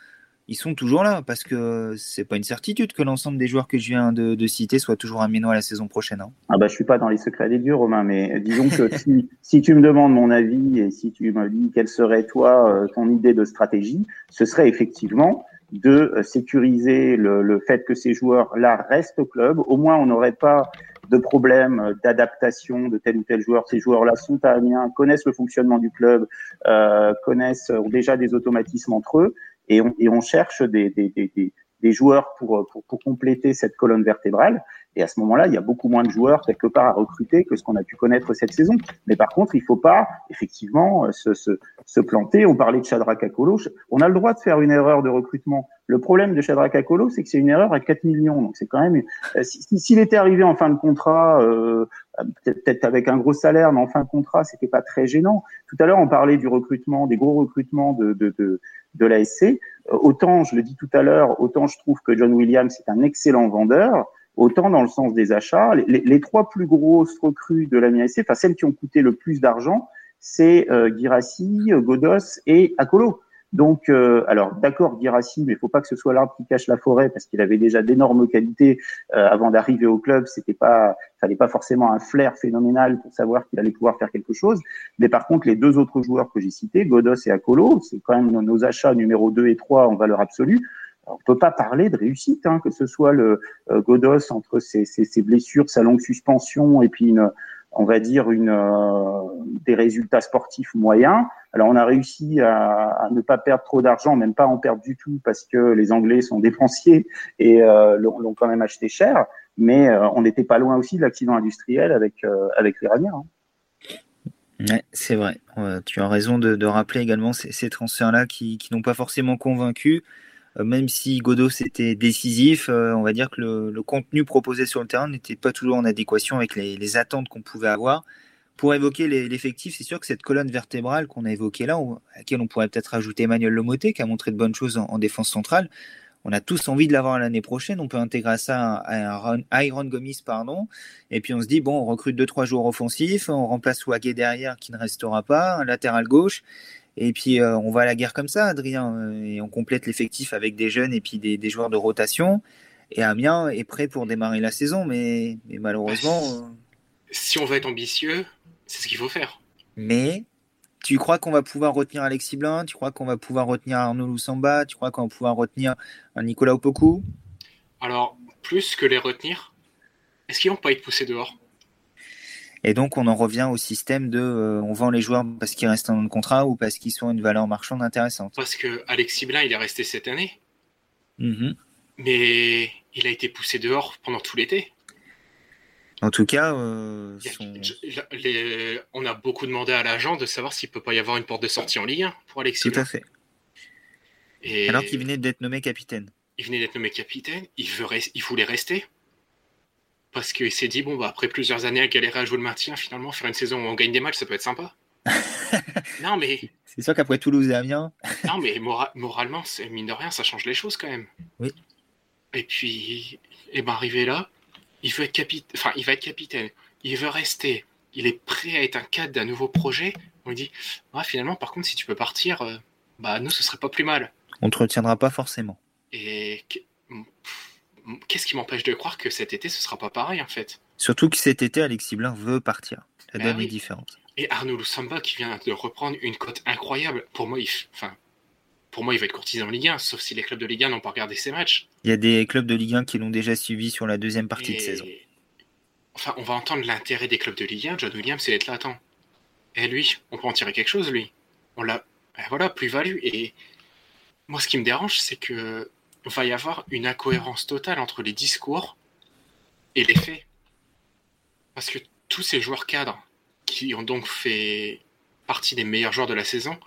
ils sont toujours là parce que c'est pas une certitude que l'ensemble des joueurs que je viens de, citer soient toujours à Ménois la saison prochaine. Hein. Ah bah suis pas dans les secrets des dieux Romain, mais disons que si, tu me demandes mon avis et si tu me dis quelle serait toi euh, ton idée de stratégie, ce serait effectivement de euh, sécuriser le, fait que ces joueurs-là restent au club. Au moins on n'aurait pas de problème d'adaptation de tel ou tel joueur. Ces joueurs-là sont à Amiens, connaissent le fonctionnement du club, euh, connaissent ont déjà des automatismes entre eux et on, et on cherche des, des, des, des joueurs pour, pour, pour, compléter cette colonne vertébrale. Et à ce moment-là, il y a beaucoup moins de joueurs quelque part à recruter que ce qu'on a pu connaître cette saison. Mais par contre, il faut pas effectivement euh, se, se, se planter. On parlait de Shadrach Akolo. On a le droit de faire une erreur de recrutement. Le problème de Shadrach Akolo, c'est que c'est une erreur à 4 millions. Donc c'est quand même. Euh, s'il était arrivé en fin de contrat, euh, peut-être avec un gros salaire, mais en fin de contrat, c'était pas très gênant. Tout à l'heure, on parlait du recrutement, des gros recrutements de, de, de, de l'ASC. Euh, autant, je le dis tout à l'heure, autant je trouve que John Williams est un excellent vendeur, autant dans le sens des achats, les, trois plus grosses recrues de la enfin celles qui ont coûté le plus d'argent, c'est euh, Girassi, Godos et Akolo. Donc, euh, alors d'accord, Girassi, mais il faut pas que ce soit l'arbre qui cache la forêt parce qu'il avait déjà d'énormes qualités euh, avant d'arriver au club. C'était pas, fallait pas forcément un flair phénoménal pour savoir qu'il allait pouvoir faire quelque chose. Mais par contre, les deux autres joueurs que j'ai cités, Godos et Akolo, c'est quand même nos, achats numéro 2 et 3 en valeur absolue. on peut pas parler de réussite, hein, que ce soit le euh, Godos entre ses, ses, ses, blessures, sa longue suspension et puis une, on va dire une, euh, des résultats sportifs moyens. Alors on a réussi à, ne pas perdre trop d'argent, même pas en perdre du tout parce que les Anglais sont dépensiers et euh, l'ont quand même acheté cher. Mais euh, on n'était pas loin aussi de l'accident industriel avec avec l'Iranien. Hein. c'est vrai. tu as raison de, rappeler également ces, transferts-là qui n'ont pas forcément convaincu. Euh, même si Godot était décisif, euh, on va dire que le, contenu proposé sur le terrain n'était pas toujours en adéquation avec les, attentes qu'on pouvait avoir. Pour évoquer l'effectif, c'est sûr que cette colonne vertébrale qu'on a évoquée là, à laquelle on pourrait peut-être ajouter Emmanuel Lomoté, qui a montré de bonnes choses en, défense centrale, on a tous envie de l'avoir l'année prochaine. On peut intégrer ça à, Iron Gomis, pardon. Et puis on se dit, bon, on recrute deux, trois joueurs offensifs, on remplace Wagé derrière qui ne restera pas, un latéral gauche. Et puis euh, on va à la guerre comme ça, Adrien, euh, et on complète l'effectif avec des jeunes et puis des, joueurs de rotation. Et Amiens est prêt pour démarrer la saison, mais, malheureusement. Euh, si on veut être ambitieux, c'est ce qu'il faut faire. Mais tu crois qu'on va pouvoir retenir Alexis Blin? Tu crois qu'on va pouvoir retenir Arnaud Loussamba? Tu crois qu'on va pouvoir retenir un Nicolas Opoku? Alors, plus que les retenir, est-ce qu'ils vont pas être poussés dehors? Et donc, on en revient au système de on vend les joueurs parce qu'ils restent en contrat ou parce qu'ils sont une valeur marchande intéressante. Parce que Alexis Blin, il est resté cette année. Mm-hmm. Mais il a été poussé dehors pendant tout l'été. En tout cas, euh, on a beaucoup demandé à l'agent de savoir s'il peut pas y avoir une porte de sortie en Ligue 1 pour Alexis. Tout à fait. Alors qu'il venait d'être nommé capitaine. Il venait d'être nommé capitaine, il, veut il voulait rester. Parce qu'il s'est dit, bon, bah, après plusieurs années à galérer à jouer le maintien, finalement, faire une saison où on gagne des matchs, ça peut être sympa. non, mais. C'est sûr qu'après Toulouse et Amiens. non, mais moralement, mine de rien, ça change les choses quand même. Oui. Et puis, et ben, arrivé là, il veut être capitaine, enfin, il va être capitaine, il veut rester, il est prêt à être un cadre d'un nouveau projet. On lui dit, ah, finalement, par contre, si tu peux partir, euh, bah, nous, ce serait pas plus mal. On ne te retiendra pas forcément. Et qu'est-ce qui m'empêche de croire que cet été, ce sera pas pareil, en fait? Surtout que cet été, Alexis Blin veut partir. La ben donne est différente. Et Arnaud Lusamba qui vient de reprendre une cote incroyable. Pour moi, il, enfin, pour moi, il va être courtisé en Ligue 1, sauf si les clubs de Ligue 1 n'ont pas regardé ses matchs. Il y a des clubs de Ligue 1 qui l'ont déjà suivi sur la deuxième partie de saison. Enfin, on va entendre l'intérêt des clubs de Ligue 1. John Williams, c'est d'être là. Attends. Et lui, on peut en tirer quelque chose, lui. On l'a. Ben voilà, plus-value. Et moi, ce qui me dérange, c'est que va y avoir une incohérence totale entre les discours et les faits. Parce que tous ces joueurs cadres qui ont donc fait partie des meilleurs joueurs de la saison,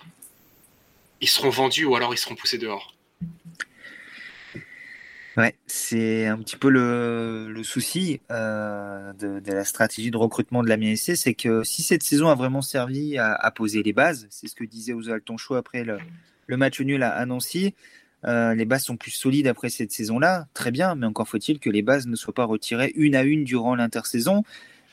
ils seront vendus ou alors ils seront poussés dehors. Ouais, c'est un petit peu le, souci euh, de, la stratégie de recrutement de la MSC, c'est que si cette saison a vraiment servi à, poser les bases, c'est ce que disait Oswald Tonchou après le, match nul à, Nancy, euh, les bases sont plus solides après cette saison-là, très bien, mais encore faut-il que les bases ne soient pas retirées une à une durant l'intersaison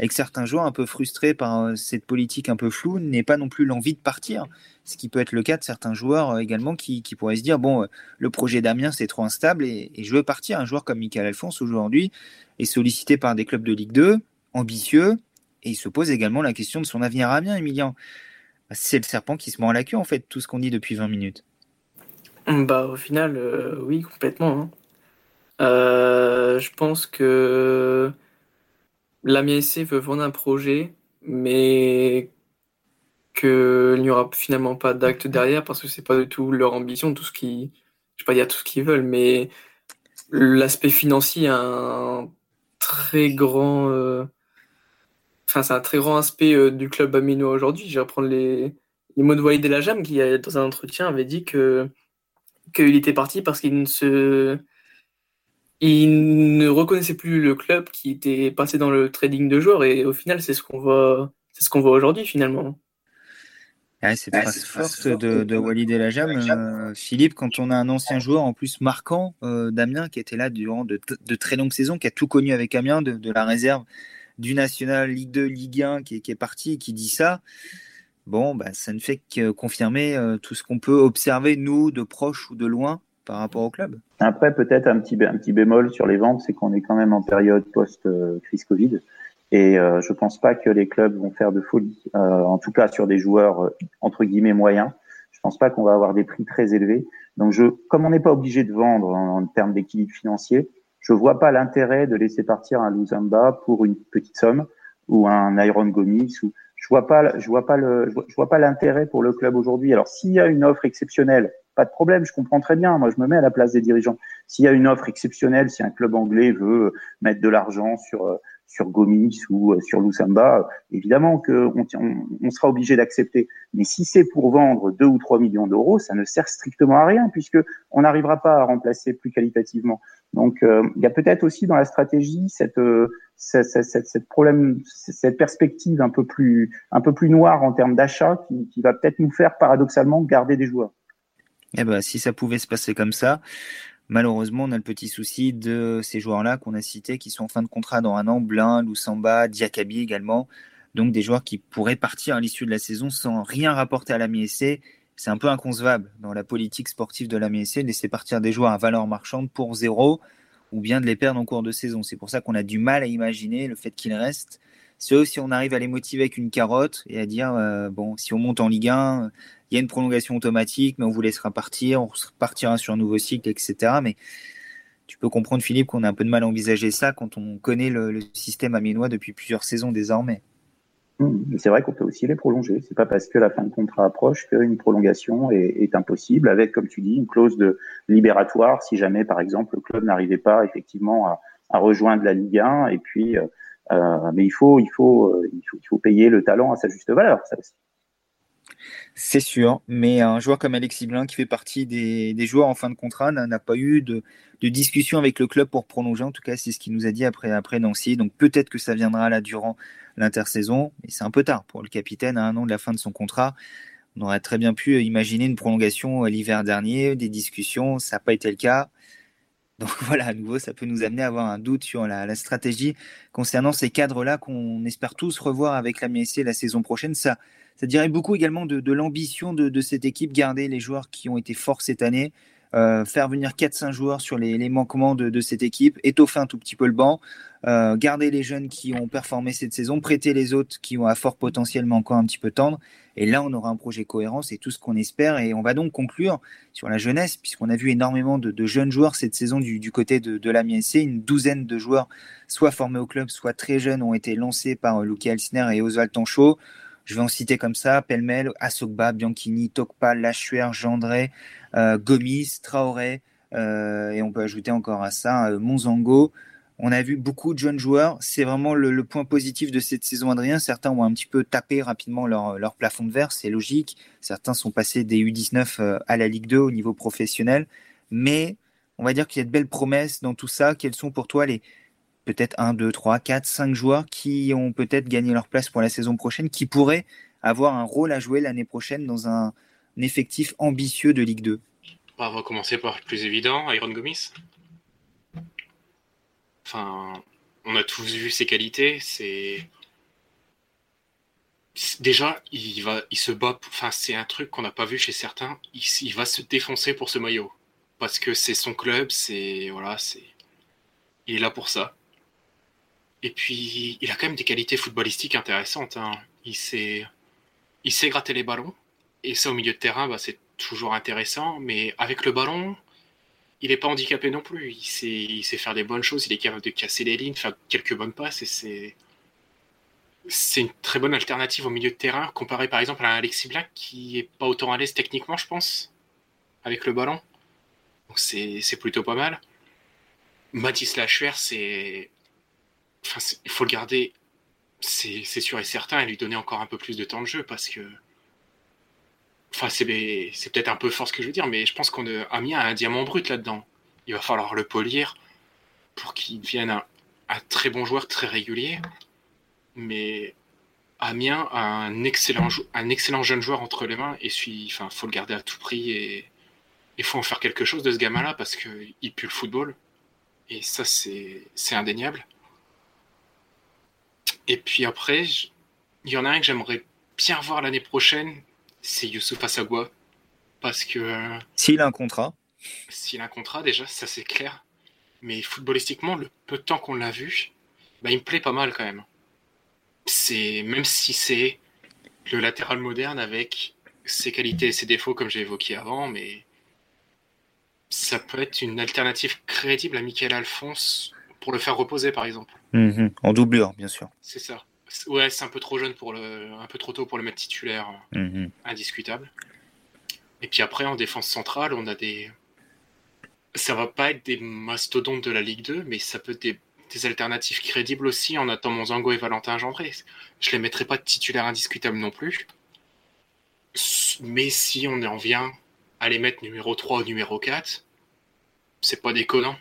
et que certains joueurs un peu frustrés par euh, cette politique un peu floue n'aient pas non plus l'envie de partir. Ce qui peut être le cas de certains joueurs euh, également qui, pourraient se dire bon, le projet d'Amiens c'est trop instable et, je veux partir. Un joueur comme Michael Alphonse aujourd'hui est sollicité par des clubs de Ligue 2, ambitieux, et il se pose également la question de son avenir à Amiens, Emilien. C'est le serpent qui se mord la queue en fait, tout ce qu'on dit depuis 20 minutes. Bah, au final, euh, oui, complètement. Hein. Euh, je pense que la MSC veut vendre un projet, mais qu'il n'y aura finalement pas d'acte derrière parce que c'est pas du tout leur ambition, tout ce qui, je vais pas dire tout ce qu'ils veulent, mais l'aspect financier a un très grand, euh, enfin c'est un très grand aspect du club aminois aujourd'hui. Je vais reprendre les, les mots de Walid Elajam qui dans un entretien avait dit que qu'il était parti parce qu'il ne se il ne reconnaissait plus le club qui était passé dans le trading de joueurs et au final c'est ce qu'on voit c'est ce qu'on voit aujourd'hui finalement. Ah, c'est phrase forte de, de Walid El Ajam. Euh, Philippe, quand on a un ancien joueur en plus marquant, euh, Damien, qui était là durant de, très longues saisons, qui a tout connu avec Amiens, de, la réserve du National Ligue 2, Ligue 1, qui, qui est parti et qui dit ça, bon, bah, ça ne fait que confirmer euh, tout ce qu'on peut observer, nous, de proche ou de loin, par rapport au club. Après, peut-être un petit, bémol sur les ventes, c'est qu'on est quand même en période post-crise Covid. Et euh, je pense pas que les clubs vont faire de folie, euh, en tout cas sur des joueurs entre guillemets moyens. Je pense pas qu'on va avoir des prix très élevés. Donc, comme on n'est pas obligé de vendre en, termes d'équilibre financier, je vois pas l'intérêt de laisser partir un Luzamba pour une petite somme ou un Iron Gomis ou vois pas, je vois pas le, je vois pas l'intérêt pour le club aujourd'hui. Alors s'il y a une offre exceptionnelle, pas de problème, je comprends très bien. Moi, je me mets à la place des dirigeants. S'il y a une offre exceptionnelle, si un club anglais veut mettre de l'argent sur sur Gomis ou sur Lusamba, évidemment que on, sera obligé d'accepter. Mais si c'est pour vendre 2 ou 3 millions d'euros, ça ne sert strictement à rien puisque on n'arrivera pas à remplacer plus qualitativement. Donc, euh, il y a peut-être aussi dans la stratégie cette perspective un peu plus, un noire en termes d'achat qui, qui, va peut-être nous faire paradoxalement garder des joueurs. Eh ben, si ça pouvait se passer comme ça, malheureusement, on a le petit souci de ces joueurs-là qu'on a cités qui sont en fin de contrat dans un an, Blin, Loussamba, Diakabi également. Donc des joueurs qui pourraient partir à l'issue de la saison sans rien rapporter à la MSC. C'est un peu inconcevable dans la politique sportive de la MSC de laisser partir des joueurs à valeur marchande pour zéro ou bien de les perdre en cours de saison. C'est pour ça qu'on a du mal à imaginer le fait qu'ils restent. Sauf si on arrive à les motiver avec une carotte et à dire euh, bon, si on monte en Ligue 1, il y a une prolongation automatique, mais on vous laissera partir, on partira sur un nouveau cycle, etc. Mais tu peux comprendre, Philippe, qu'on a un peu de mal à envisager ça quand on connaît le, système aménois depuis plusieurs saisons désormais. C'est vrai qu'on peut aussi les prolonger. C'est pas parce que la fin de contrat approche qu'une prolongation est, impossible, avec, comme tu dis, une clause de libératoire si jamais, par exemple, le club n'arrivait pas effectivement à, rejoindre la Ligue 1. Et puis, euh, mais il faut, faut, il faut, il faut payer le talent à sa juste valeur. Ça aussi. C'est sûr, mais un joueur comme Alexis Blin, qui fait partie des, joueurs en fin de contrat, n'a pas eu de, discussion avec le club pour prolonger. En tout cas, c'est ce qu'il nous a dit après, après Nancy. Donc peut-être que ça viendra là durant l'intersaison, mais c'est un peu tard pour le capitaine à un an de la fin de son contrat. On aurait très bien pu imaginer une prolongation l'hiver dernier, des discussions, ça n'a pas été le cas. Donc voilà, à nouveau, ça peut nous amener à avoir un doute sur la, stratégie concernant ces cadres-là qu'on espère tous revoir avec la MSC la saison prochaine. Ça, dirait beaucoup également de, l'ambition de, cette équipe, garder les joueurs qui ont été forts cette année, euh, faire venir 4-5 joueurs sur les, manquements de, cette équipe, étoffer un tout petit peu le banc, euh, garder les jeunes qui ont performé cette saison, prêter les autres qui ont à fort potentiel mais encore un petit peu tendre. Et là, on aura un projet cohérent, c'est tout ce qu'on espère. Et on va donc conclure sur la jeunesse, puisqu'on a vu énormément de, jeunes joueurs cette saison du, côté de, de l'AMISC. Une douzaine de joueurs, soit formés au club, soit très jeunes, ont été lancés par Luki Alsner et Oswald Tanchot. Je vais en citer comme ça pêle-mêle Asogba, Bianchini, Tokpa, Lachuer, Gendré, euh, Gomis, Traoré, euh, et on peut ajouter encore à ça euh, Monzango. On a vu beaucoup de jeunes joueurs. C'est vraiment le, point positif de cette saison, Adrien. Certains ont un petit peu tapé rapidement leur, plafond de verre, c'est logique. Certains sont passés des U19 à la Ligue 2 au niveau professionnel. Mais on va dire qu'il y a de belles promesses dans tout ça. Quelles sont pour toi les, peut-être 1, 2, 3, 4, 5 joueurs qui ont peut-être gagné leur place pour la saison prochaine, qui pourraient avoir un rôle à jouer l'année prochaine dans un, effectif ambitieux de Ligue 2 bah, On va commencer par le plus évident, Iron Gomis. Enfin, on a tous vu ses qualités. C'est déjà, il va, il se bat. Enfin, c'est un truc qu'on n'a pas vu chez certains. Il, il, va se défoncer pour ce maillot parce que c'est son club. C'est voilà, c'est il est là pour ça. Et puis, il a quand même des qualités footballistiques intéressantes. Hein. Il, sait, il sait gratter les ballons. Et ça, au milieu de terrain, bah, c'est toujours intéressant. Mais avec le ballon, il n'est pas handicapé non plus. Il sait, faire des bonnes choses. Il est capable de casser les lignes, faire quelques bonnes passes. Et c'est, une très bonne alternative au milieu de terrain, comparé par exemple à Alexis Black, qui est pas autant à l'aise techniquement, je pense, avec le ballon. Donc c'est, plutôt pas mal. Mathis Lachuer, c'est il faut le garder, c'est sûr et certain, et lui donner encore un peu plus de temps de jeu parce que. Enfin, c'est peut-être un peu fort ce que je veux dire, mais je pense qu'on a un diamant brut là-dedans. Il va falloir le polir pour qu'il devienne un, très bon joueur, très régulier. Mais Amiens a un excellent, un excellent jeune joueur entre les mains et il enfin, faut le garder à tout prix et il faut en faire quelque chose de ce gamin-là parce qu'il pue le football. Et ça, c'est indéniable. Et puis après, il y en a un que j'aimerais bien voir l'année prochaine, c'est Youssouf Assagua. Parce que. Euh, s'il a un contrat. S'il a un contrat, déjà, ça c'est clair. Mais footballistiquement, le peu de temps qu'on l'a vu, bah, il me plaît pas mal quand même. C'est Même si c'est le latéral moderne avec ses qualités et ses défauts, comme j'ai évoqué avant, mais ça peut être une alternative crédible à Michael Alphonse pour le faire reposer, par exemple. Mhm. en doublure, bien sûr. C'est ça. Ouais, c'est un peu trop jeune pour le, un peu trop tôt pour le mettre titulaire, mhm. indiscutable. Et puis après, en défense centrale, on a des. Ça va pas être des mastodontes de la Ligue 2, mais ça peut être des, des alternatives crédibles aussi en attendant Monzango et Valentin Gendré. Je les mettrai pas de titulaire indiscutable non plus. Mais si on en vient à les mettre numéro 3 ou numéro 4, c'est pas déconnant.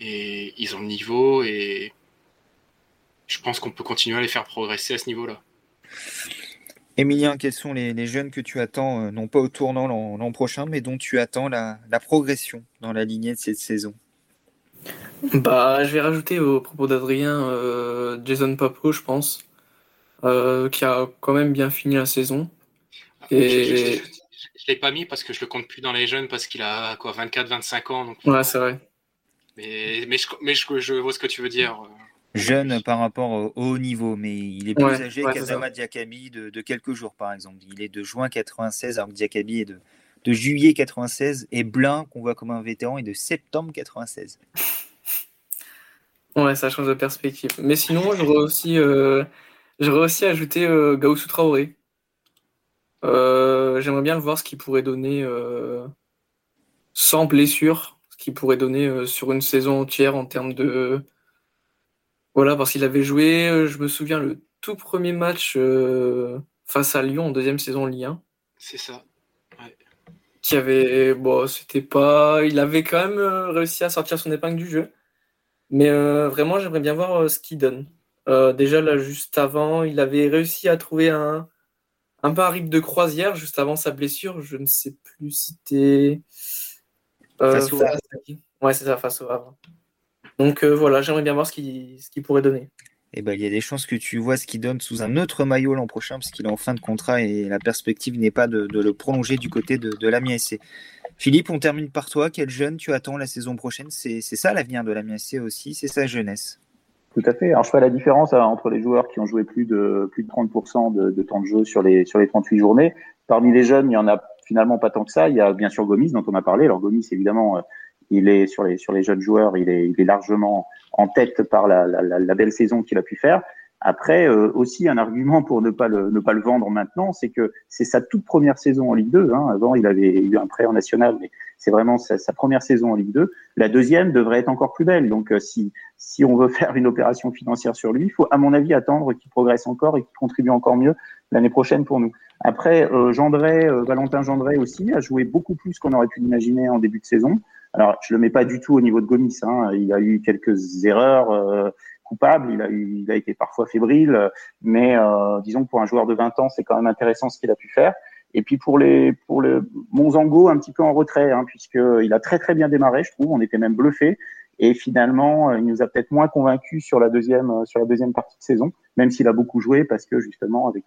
Et ils ont le niveau et je pense qu'on peut continuer à les faire progresser à ce niveau-là. Emilien, quels sont les, jeunes que tu attends, euh, non pas au tournant l'an prochain, mais dont tu attends la, progression dans la lignée de cette saison? Bah, Je vais rajouter au propos d'Adrien euh, Jason Papo, je pense, euh, qui a quand même bien fini la saison. Et... Je ne l'ai pas mis parce que je le compte plus dans les jeunes parce qu'il a quoi 24-25 ans. Donc... Ouais, c'est vrai. Mais, mais, je, mais je, vois ce que tu veux dire. Jeune par rapport au haut niveau, mais il est plus âgé qu'Azama Diakabi de, de, quelques jours, par exemple. Il est de juin 96, alors que Diakabi est de, de juillet 96, et Blin, qu'on voit comme un vétéran, est de septembre 96. Ouais, ça change de perspective. Mais sinon, vois aussi euh, J'aurais aussi ajouté euh, Gaussou Traoré. Euh, j'aimerais bien le voir ce qu'il pourrait donner euh, sans blessure, ce qu'il pourrait donner sur une saison entière en termes de. Voilà, parce qu'il avait joué, je me souviens, le tout premier match face à Lyon en deuxième saison Ligue 1. C'est ça. Qui avait. Bon, c'était pas. Il avait quand même réussi à sortir son épingle du jeu. Mais vraiment, j'aimerais bien voir ce qu'il donne. Euh, déjà, là, juste avant, il avait réussi à trouver un, un peu un rythme de croisière juste avant sa blessure. Je ne sais plus si c'était. Euh, face au Ouais, c'est ça, face au Havre. Donc euh, voilà, j'aimerais bien voir ce qu'il ce pourrait donner. Eh ben, il y a des chances que tu vois ce qu'il donne sous un autre maillot l'an prochain, parce qu'il est en fin de contrat et la perspective n'est pas de, le prolonger du côté de, de l'Amiens SC. Philippe, on termine par toi. Quel jeune tu attends la saison prochaine? C'est ça l'avenir de l'Amiens SC aussi, c'est sa jeunesse. Tout à fait. Alors je fais la différence hein, entre les joueurs qui ont joué plus de plus de 30% de, de, temps de jeu sur les sur les 38 journées. Parmi les jeunes, il y en a finalement pas tant que ça. Il y a bien sûr Gomis dont on a parlé. Alors Gomis évidemment, euh, il est sur les sur les jeunes joueurs, il est il est largement en tête par la, la, la belle saison qu'il a pu faire. Après, euh, aussi un argument pour ne pas le ne pas le vendre maintenant, c'est que c'est sa toute première saison en Ligue 2. Hein. Avant, il avait eu un prêt en national, mais c'est vraiment sa, première saison en Ligue 2. La deuxième devrait être encore plus belle. Donc, euh, si si on veut faire une opération financière sur lui, il faut, à mon avis, attendre qu'il progresse encore et qu'il contribue encore mieux l'année prochaine pour nous. Après, euh, euh, Valentin Gendray aussi a joué beaucoup plus qu'on aurait pu l'imaginer en début de saison. Alors, je le mets pas du tout au niveau de Gomis. Hein. Il a eu quelques erreurs coupable, il a, il a été parfois fébrile, mais euh, disons que pour un joueur de 20 ans, c'est quand même intéressant ce qu'il a pu faire. Et puis pour les pour le Monzango, un petit peu en retrait, hein, puisqu'il a très très bien démarré, je trouve. On était même bluffé. Et finalement, il nous a peut-être moins convaincus sur la deuxième sur la deuxième partie de saison, même s'il a beaucoup joué, parce que justement avec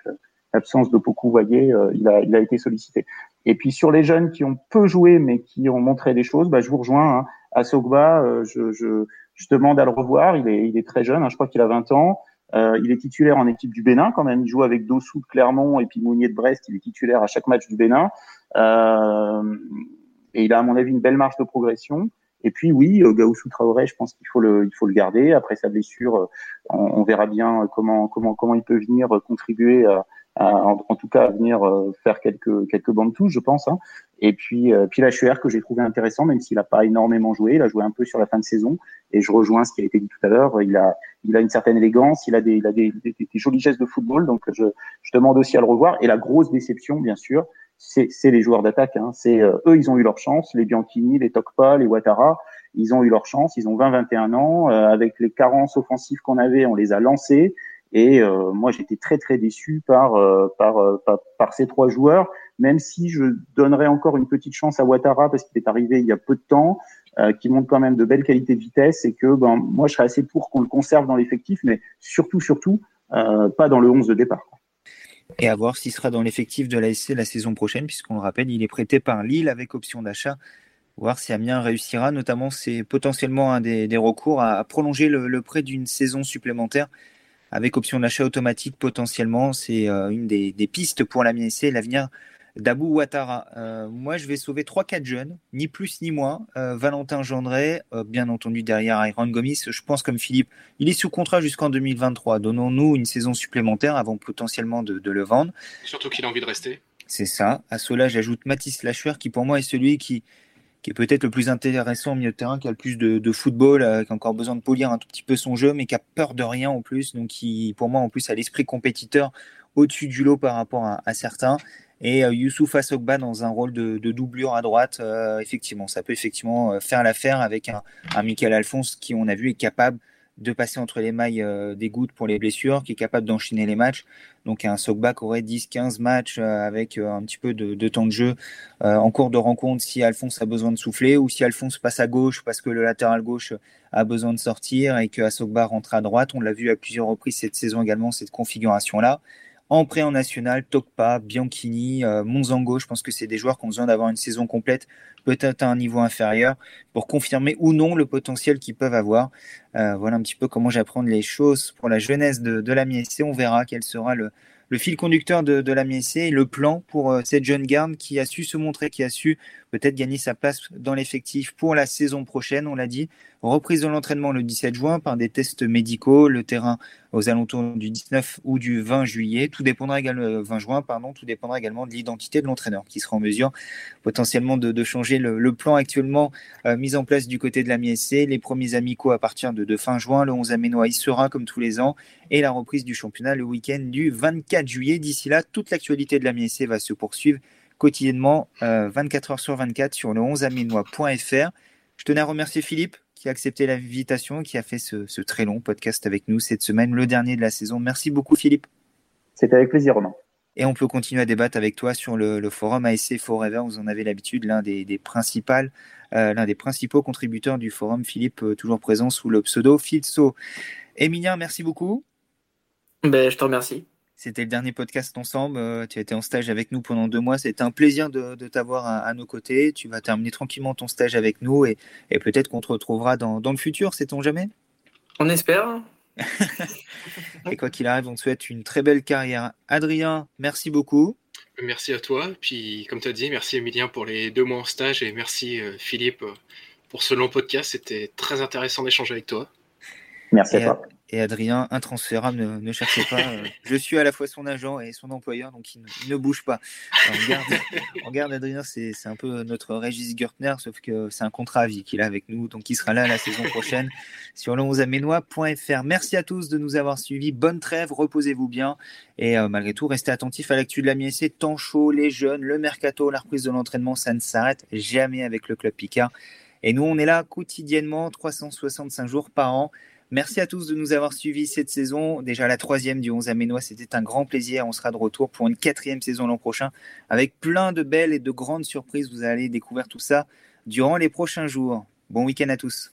l'absence de beaucoup voyez, euh, il a il a été sollicité. Et puis sur les jeunes qui ont peu joué mais qui ont montré des choses, bah, je vous rejoins. Hein. À Sogba, euh, je, je je demande à le revoir. Il est, il est très jeune, hein, je crois qu'il a 20 ans. Euh, il est titulaire en équipe du Bénin quand même. Il joue avec Dossou de Clermont et puis Mounier de Brest. Il est titulaire à chaque match du Bénin. Euh, et il a à mon avis une belle marge de progression. Et puis oui, euh, Gaoussou Traoré, je pense qu'il faut le, il faut le garder. Après sa blessure, euh, on, on, verra bien comment, comment, comment il peut venir contribuer à, en, tout cas à venir euh, faire quelques quelques bandes touches, je pense. Hein. Et puis euh, puis la HR que j'ai trouvé intéressant, même s'il n'a pas énormément joué, il a joué un peu sur la fin de saison. Et je rejoins ce qui a été dit tout à l'heure. Il a il a une certaine élégance, il a des il a des, des, jolis gestes de football. Donc je je demande aussi à le revoir. Et la grosse déception, bien sûr, c'est les joueurs d'attaque. Hein. C'est euh, eux, ils ont eu leur chance. Les Bianchini, les Tokpa, les Ouattara, ils ont eu leur chance. Ils ont 20-21 ans. avec les carences offensives qu'on avait, on les a lancés. Et euh, moi, j'étais très très déçu par, euh, euh, par, par ces trois joueurs, même si je donnerais encore une petite chance à Ouattara parce qu'il est arrivé il y a peu de temps, qui montre quand même de belles qualités de vitesse et que ben moi, je serais assez pour qu'on le conserve dans l'effectif, mais surtout surtout pas dans le 11 de départ. Et à voir s'il sera dans l'effectif de l'ASC la saison prochaine, puisqu'on le rappelle, il est prêté par Lille avec option d'achat voir si Amiens réussira. Notamment, c'est potentiellement un des, recours à, prolonger le prêt d'une saison supplémentaire avec option d'achat automatique potentiellement. C'est euh, une des, pistes pour la MSC, l'avenir d'Abou Ouattara. Euh, moi, je vais sauver 3-4 jeunes, ni plus ni moins. Euh, Valentin Gendré, bien entendu derrière Iron Gomis. Je pense comme Philippe, il est sous contrat jusqu'en 2023. Donnons-nous une saison supplémentaire avant potentiellement de, le vendre. Surtout qu'il a envie de rester. C'est ça. À cela, j'ajoute Mathis Lachuer, qui pour moi est celui qui, qui est peut-être le plus intéressant au milieu de terrain, qui a le plus de, football, euh, qui a encore besoin de polir un tout petit peu son jeu, mais qui a peur de rien en plus. Donc, qui, pour moi, en plus, a l'esprit compétiteur au-dessus du lot par rapport à, certains. Et euh, Youssouf Assogba dans un rôle de, doublure à droite, euh, effectivement, ça peut effectivement faire l'affaire avec un Michael Alphonse qui, on a vu, est capable de passer entre les mailles euh, des gouttes pour les blessures, qui est capable d'enchaîner les matchs. Donc un Sockback aurait 10-15 matchs euh, avec euh, un petit peu de, temps de jeu en cours de rencontre si Alphonse a besoin de souffler ou si Alphonse passe à gauche parce que le latéral gauche a besoin de sortir et que rentre à droite. On l'a vu à plusieurs reprises cette saison également, cette configuration-là en prêt en national, Tokpa, Bianchini, euh, Monzango. Je pense que c'est des joueurs qui ont besoin d'avoir une saison complète, peut-être à un niveau inférieur, pour confirmer ou non le potentiel qu'ils peuvent avoir. Euh, voilà un petit peu comment j'apprends les choses pour la jeunesse de, de la MSC. On verra quel sera le, le fil conducteur de, de la MSC et le plan pour euh, cette jeune garde qui a su se montrer, qui a su peut-être gagner sa place dans l'effectif pour la saison prochaine, on l'a dit. Reprise de l'entraînement le 17 juin par des tests médicaux, le terrain aux alentours du 19 ou du 20 juillet. Tout dépendra également, 20 juin, pardon, tout dépendra également de l'identité de l'entraîneur qui sera en mesure potentiellement de, changer le, plan actuellement euh, mis en place du côté de la MSC. Les premiers amicaux à partir de, fin juin, le 11 aménois y sera comme tous les ans et la reprise du championnat le week-end du 24 juillet. D'ici là, toute l'actualité de la MSC va se poursuivre quotidiennement 24 euh, heures sur 24 sur le 11aménois.fr. Je tenais à remercier Philippe qui a accepté l'invitation, qui a fait ce, très long podcast avec nous cette semaine, le dernier de la saison. Merci beaucoup Philippe. C'était avec plaisir Romain. Et on peut continuer à débattre avec toi sur le, forum ASC Forever. Vous en avez l'habitude, l'un des, principales, euh, l'un des principaux contributeurs du forum, Philippe, euh, toujours présent sous le pseudo Filso. Emilien, merci beaucoup. Ben, je te remercie. C'était le dernier podcast ensemble. Euh, tu as été en stage avec nous pendant deux mois. C'était un plaisir de, t'avoir à, nos côtés. Tu vas terminer tranquillement ton stage avec nous et, peut-être qu'on te retrouvera dans, le futur, sait-on jamais? On espère. et quoi qu'il arrive, on te souhaite une très belle carrière. Adrien, merci beaucoup. Merci à toi. Puis, comme tu as dit, merci Emilien pour les deux mois en stage et merci euh, Philippe pour ce long podcast. C'était très intéressant d'échanger avec toi. Merci à toi et Adrien, intransférable, ne, ne cherchez pas. Euh, je suis à la fois son agent et son employeur, donc il ne, bouge pas. on, garde, Adrien, c'est un peu notre Régis Gertner, sauf que c'est un contrat à vie qu'il a avec nous, donc il sera là la saison prochaine sur le 11 aménois.fr. Merci à tous de nous avoir suivis. Bonne trêve, reposez-vous bien. Et euh, malgré tout, restez attentifs à l'actu de la c'est Tant chaud, les jeunes, le mercato, la reprise de l'entraînement, ça ne s'arrête jamais avec le club Picard. Et nous, on est là quotidiennement, 365 jours par an. Merci à tous de nous avoir suivis cette saison. Déjà la troisième du 11 Aménois, c'était un grand plaisir. On sera de retour pour une quatrième saison l'an prochain avec plein de belles et de grandes surprises. Vous allez découvrir tout ça durant les prochains jours. Bon week-end à tous.